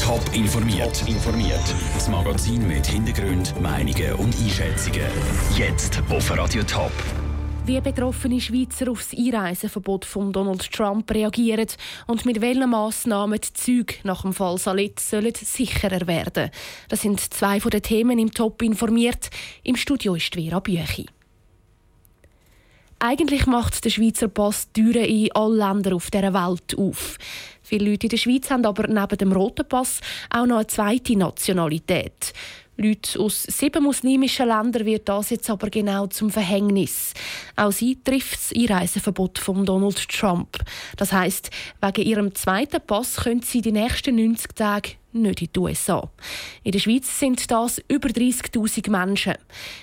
Top informiert. informiert. Das Magazin mit Hintergrund, Meinungen und Einschätzungen. Jetzt auf Radio Top. Wie betroffene Schweizer auf das Einreiseverbot von Donald Trump reagieren und mit welchen Massnahmen die Züge nach dem Fall Salit sollen sicherer werden. Das sind zwei von den Themen im Top informiert. Im Studio ist Vera Büchi. Eigentlich macht der Schweizer Pass Türen in alle Länder auf dieser Welt auf. Viele Leute in der Schweiz haben aber neben dem roten Pass auch noch eine zweite Nationalität. Leute aus sieben muslimischen Ländern wird das jetzt aber genau zum Verhängnis. Auch sie trifft das Einreiseverbot von Donald Trump. Das heißt, wegen ihrem zweiten Pass können sie die nächsten 90 Tage nicht in die USA. In der Schweiz sind das über 30.000 Menschen.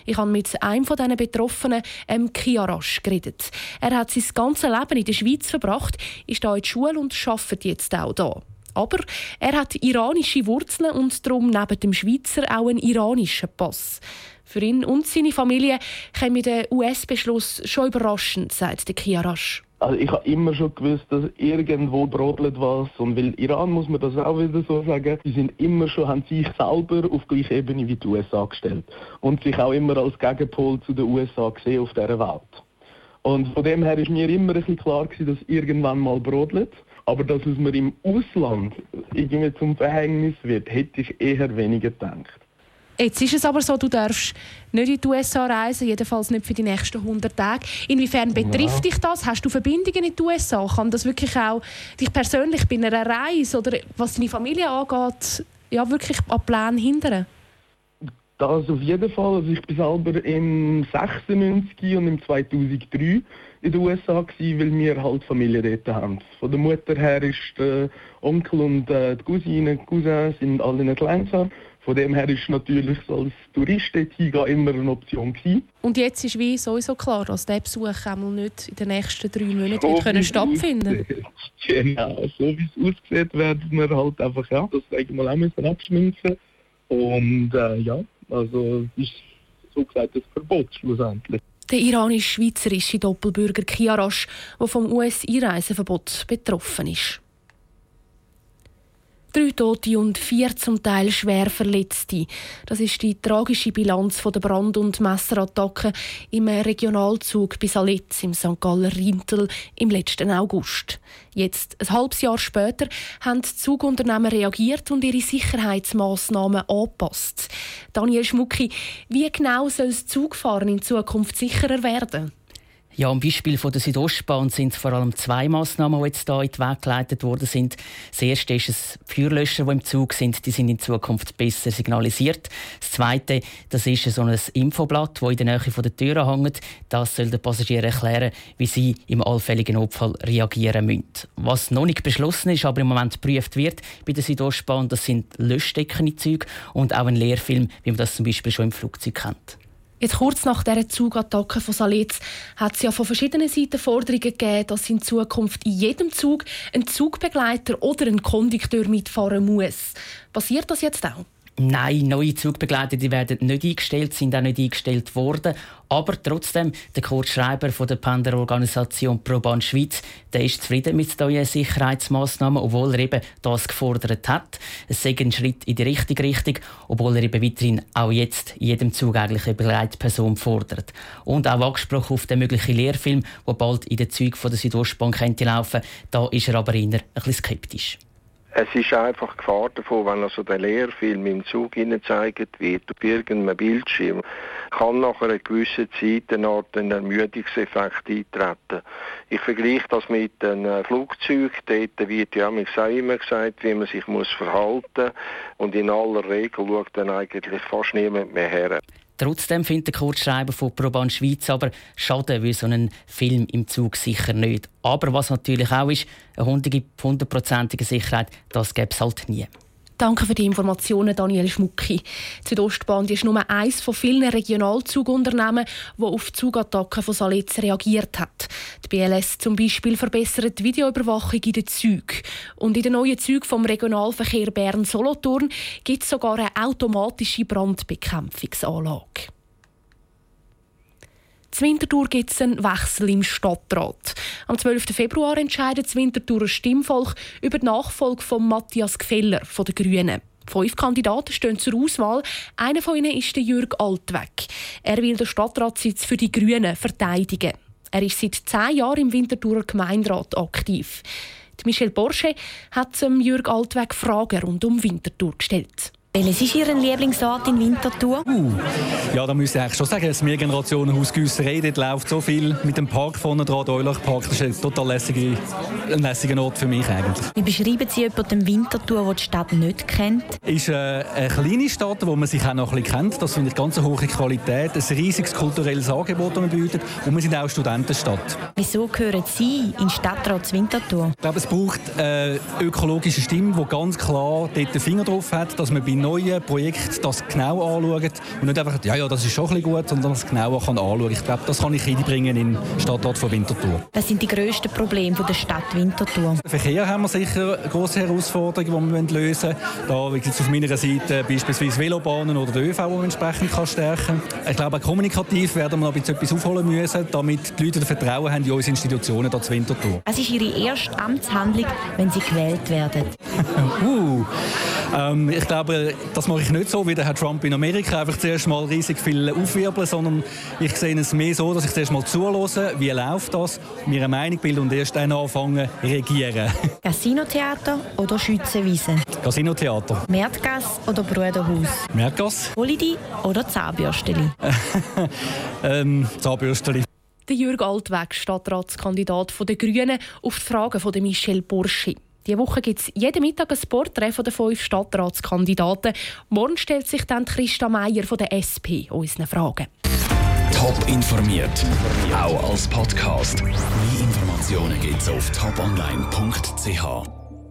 Ich habe mit einem von diesen Betroffenen, ähm, Kiarasch, geredet. Er hat sein ganzes Leben in der Schweiz verbracht, ist hier in der Schule und arbeitet jetzt auch hier. Aber er hat iranische Wurzeln und darum neben dem Schweizer auch einen iranischen Pass. Für ihn und seine Familie käme der US-Beschluss schon überraschend, sagt der Kiarasch. Also ich habe immer schon gewusst, dass irgendwo brodelt was und weil Iran muss man das auch wieder so sagen, die sind immer schon haben sich selber auf gleicher Ebene wie die USA gestellt und sich auch immer als Gegenpol zu den USA gesehen auf dieser Welt. Und von dem her ist mir immer ein bisschen klar gewesen, dass irgendwann mal brodelt. Aber dass es mir im Ausland irgendwie zum Verhängnis wird, hätte ich eher weniger gedacht. Jetzt ist es aber so, du darfst nicht in die USA reisen, jedenfalls nicht für die nächsten 100 Tage. Inwiefern betrifft ja. dich das? Hast du Verbindungen in die USA? Kann das wirklich auch dich persönlich bei einer Reise oder was deine Familie angeht, ja, wirklich an Plänen hindern? Das auf jeden Fall. Also ich bin selber im 96 und im 2003 in den USA gewesen, weil wir halt Familie dort haben. Von der Mutter her ist der Onkel und äh, die Cousine, Cousins sind alle in Atlanta. Von dem her ist natürlich so als Tourist dort hingehen immer eine Option gewesen. Und jetzt ist wie sowieso klar, dass der Besuch einmal nicht in den nächsten drei Monaten so können stattfinden Genau, so wie es aussieht, werden wir halt einfach ja, das einmal auch müssen abschminken Und äh, ja, also es ist so gesagt ein Verbot schlussendlich. Der iranisch-schweizerische Doppelbürger Kiarash, der vom US-Einreiseverbot betroffen ist. Drei Tote und vier zum Teil schwer Verletzte. Das ist die tragische Bilanz der Brand- und Messerattacke im Regionalzug bis Alitz im St. Galler Rintel im letzten August. Jetzt, ein halbes Jahr später, haben die Zugunternehmen reagiert und ihre Sicherheitsmaßnahmen angepasst. Daniel Schmucki, wie genau soll das Zugfahren in Zukunft sicherer werden? Ja, am Beispiel von der Südostbahn sind vor allem zwei Massnahmen, die jetzt hier in den Weg geleitet worden sind. Das erste ist es Feuerlöscher, die im Zug sind, die sind in Zukunft besser signalisiert. Das zweite, das ist so ein Infoblatt, das in der Nähe der Tür hängt. Das soll den Passagieren erklären, wie sie im allfälligen Notfall reagieren müssen. Was noch nicht beschlossen ist, aber im Moment geprüft wird bei der Südostbahn, das sind Löschdecken in Zügen und auch ein Lehrfilm, wie man das zum Beispiel schon im Flugzeug kennt. Jetzt kurz nach dieser Zugattacke von Salitz hat es ja von verschiedenen Seiten Forderungen gegeben, dass in Zukunft in jedem Zug ein Zugbegleiter oder ein Kondukteur mitfahren muss. Passiert das jetzt auch? Nein, neue Zugbegleiter die werden nicht eingestellt, sind auch nicht eingestellt worden. Aber trotzdem, der Kurt Schreiber von der Penderorganisation ProBahn Schweiz, der ist zufrieden mit den neuen Sicherheitsmaßnahmen, obwohl er eben das gefordert hat. Es sei ein Schritt in die richtige Richtung, obwohl er eben weiterhin auch jetzt jedem Zug eigentlich eine Begleitperson fordert. Und auch angesprochen auf den möglichen Lehrfilm, der bald in den Zügen der Südostbahn könnte laufen, da ist er aber eher ein bisschen skeptisch. Es ist einfach Gefahr davon, wenn also der Lehrfilm im Zug gezeigt wird, auf irgendeinem Bildschirm, kann nach einer gewissen Zeit eine Art Ermüdungseffekt eintreten. Ich vergleiche das mit einem Flugzeug. Dort wird ja auch immer gesagt, wie man sich muss verhalten muss. Und in aller Regel schaut dann eigentlich fast niemand mehr her. Trotzdem findet der Kurzschreiber von Proban Schweiz aber, Schaden wie so ein Film im Zug sicher nicht. Aber was natürlich auch ist, eine hundertprozentige Sicherheit, das gäbe es halt nie. Danke für die Informationen, Daniel Schmucki. Die Südostbahn ist nur eines von vielen Regionalzugunternehmen, die auf Zugattacken von Salitz reagiert hat. Die BLS zum Beispiel verbessert die Videoüberwachung in den Zügen. Und in den neuen Zügen vom Regionalverkehr Bern-Solothurn gibt es sogar eine automatische Brandbekämpfungsanlage. Zu Winterthur gibt es einen Wechsel im Stadtrat. Am 12. Februar entscheidet das Winterthurer Stimmvolk über die Nachfolge von Matthias Gfeller von den Grünen. Fünf Kandidaten stehen zur Auswahl. Einer von ihnen ist der Jürg Altweg. Er will den Stadtratssitz für die Grünen verteidigen. Er ist seit zehn Jahren im Winterthurer Gemeinderat aktiv. Michel Borsche hat Jürg Altweg Fragen rund um Winterthur gestellt. Welches ist Ihr Lieblingsort in Winterthur? Uh, ja, da müsste ich eigentlich schon sagen, das Mehrgenerationenhaus Güsserei, dort läuft so viel mit dem Park vorne dran, der Eulach-Park, das ist ein total lässiger, ein lässiger Ort für mich eigentlich. Wie beschreiben Sie jemanden Winterthur, der die Stadt nicht kennt? Es ist äh, eine kleine Stadt, wo man sich auch noch ein bisschen kennt. Das finde ich ganz eine hohe Qualität, ein riesiges kulturelles Angebot, das man bietet und wir sind auch Studentenstadt. Wieso gehören Sie in Stadtrat Winterthur? Ich glaube, es braucht eine ökologische Stimme, die ganz klar dort den Finger drauf hat, dass man bei neuen Projekten das genau anschauen und nicht einfach, ja, ja, das ist schon ein bisschen gut, sondern das genauer kann anschauen. Ich glaube, das kann ich einbringen in den Stadtrat von Winterthur. Was sind die grössten Probleme der Stadt Winterthur? Verkehr haben wir sicher große Herausforderungen, die wir lösen müssen. Da gibt es auf meiner Seite beispielsweise Velobahnen oder den ÖV, die man entsprechend kann stärken kann. Ich glaube, auch kommunikativ werden wir noch etwas aufholen müssen, damit die Leute das Vertrauen haben in unsere Institutionen hier zu Winterthur. Was ist Ihre erste Amtshandlung, wenn Sie gewählt werden? uh, ähm, ich glaube, das mache ich nicht so wie der Herr Trump in Amerika, einfach zuerst mal riesig viel aufwirbeln, sondern ich sehe es mehr so, dass ich zuerst mal zuhöre, wie läuft das, mir eine Meinung bilden und erst dann anfangen regieren. Casino-Theater oder Schützenwiese? Casino-Theater. Märtgas oder Brüderhaus? Märtgas. Holiday oder Zahnbürsteli? ähm, Zahnbürsteli. Der Jürg Altweg, Stadtratskandidat der Grünen, auf die Fragen von Michel Burschi. Diese Woche gibt es jeden Mittag ein Porträt den fünf Stadtratskandidaten. Morgen stellt sich dann Christa Meier von der SP unseren Fragen. Top informiert, auch als Podcast. Mehr Informationen gibt es auf toponline.ch.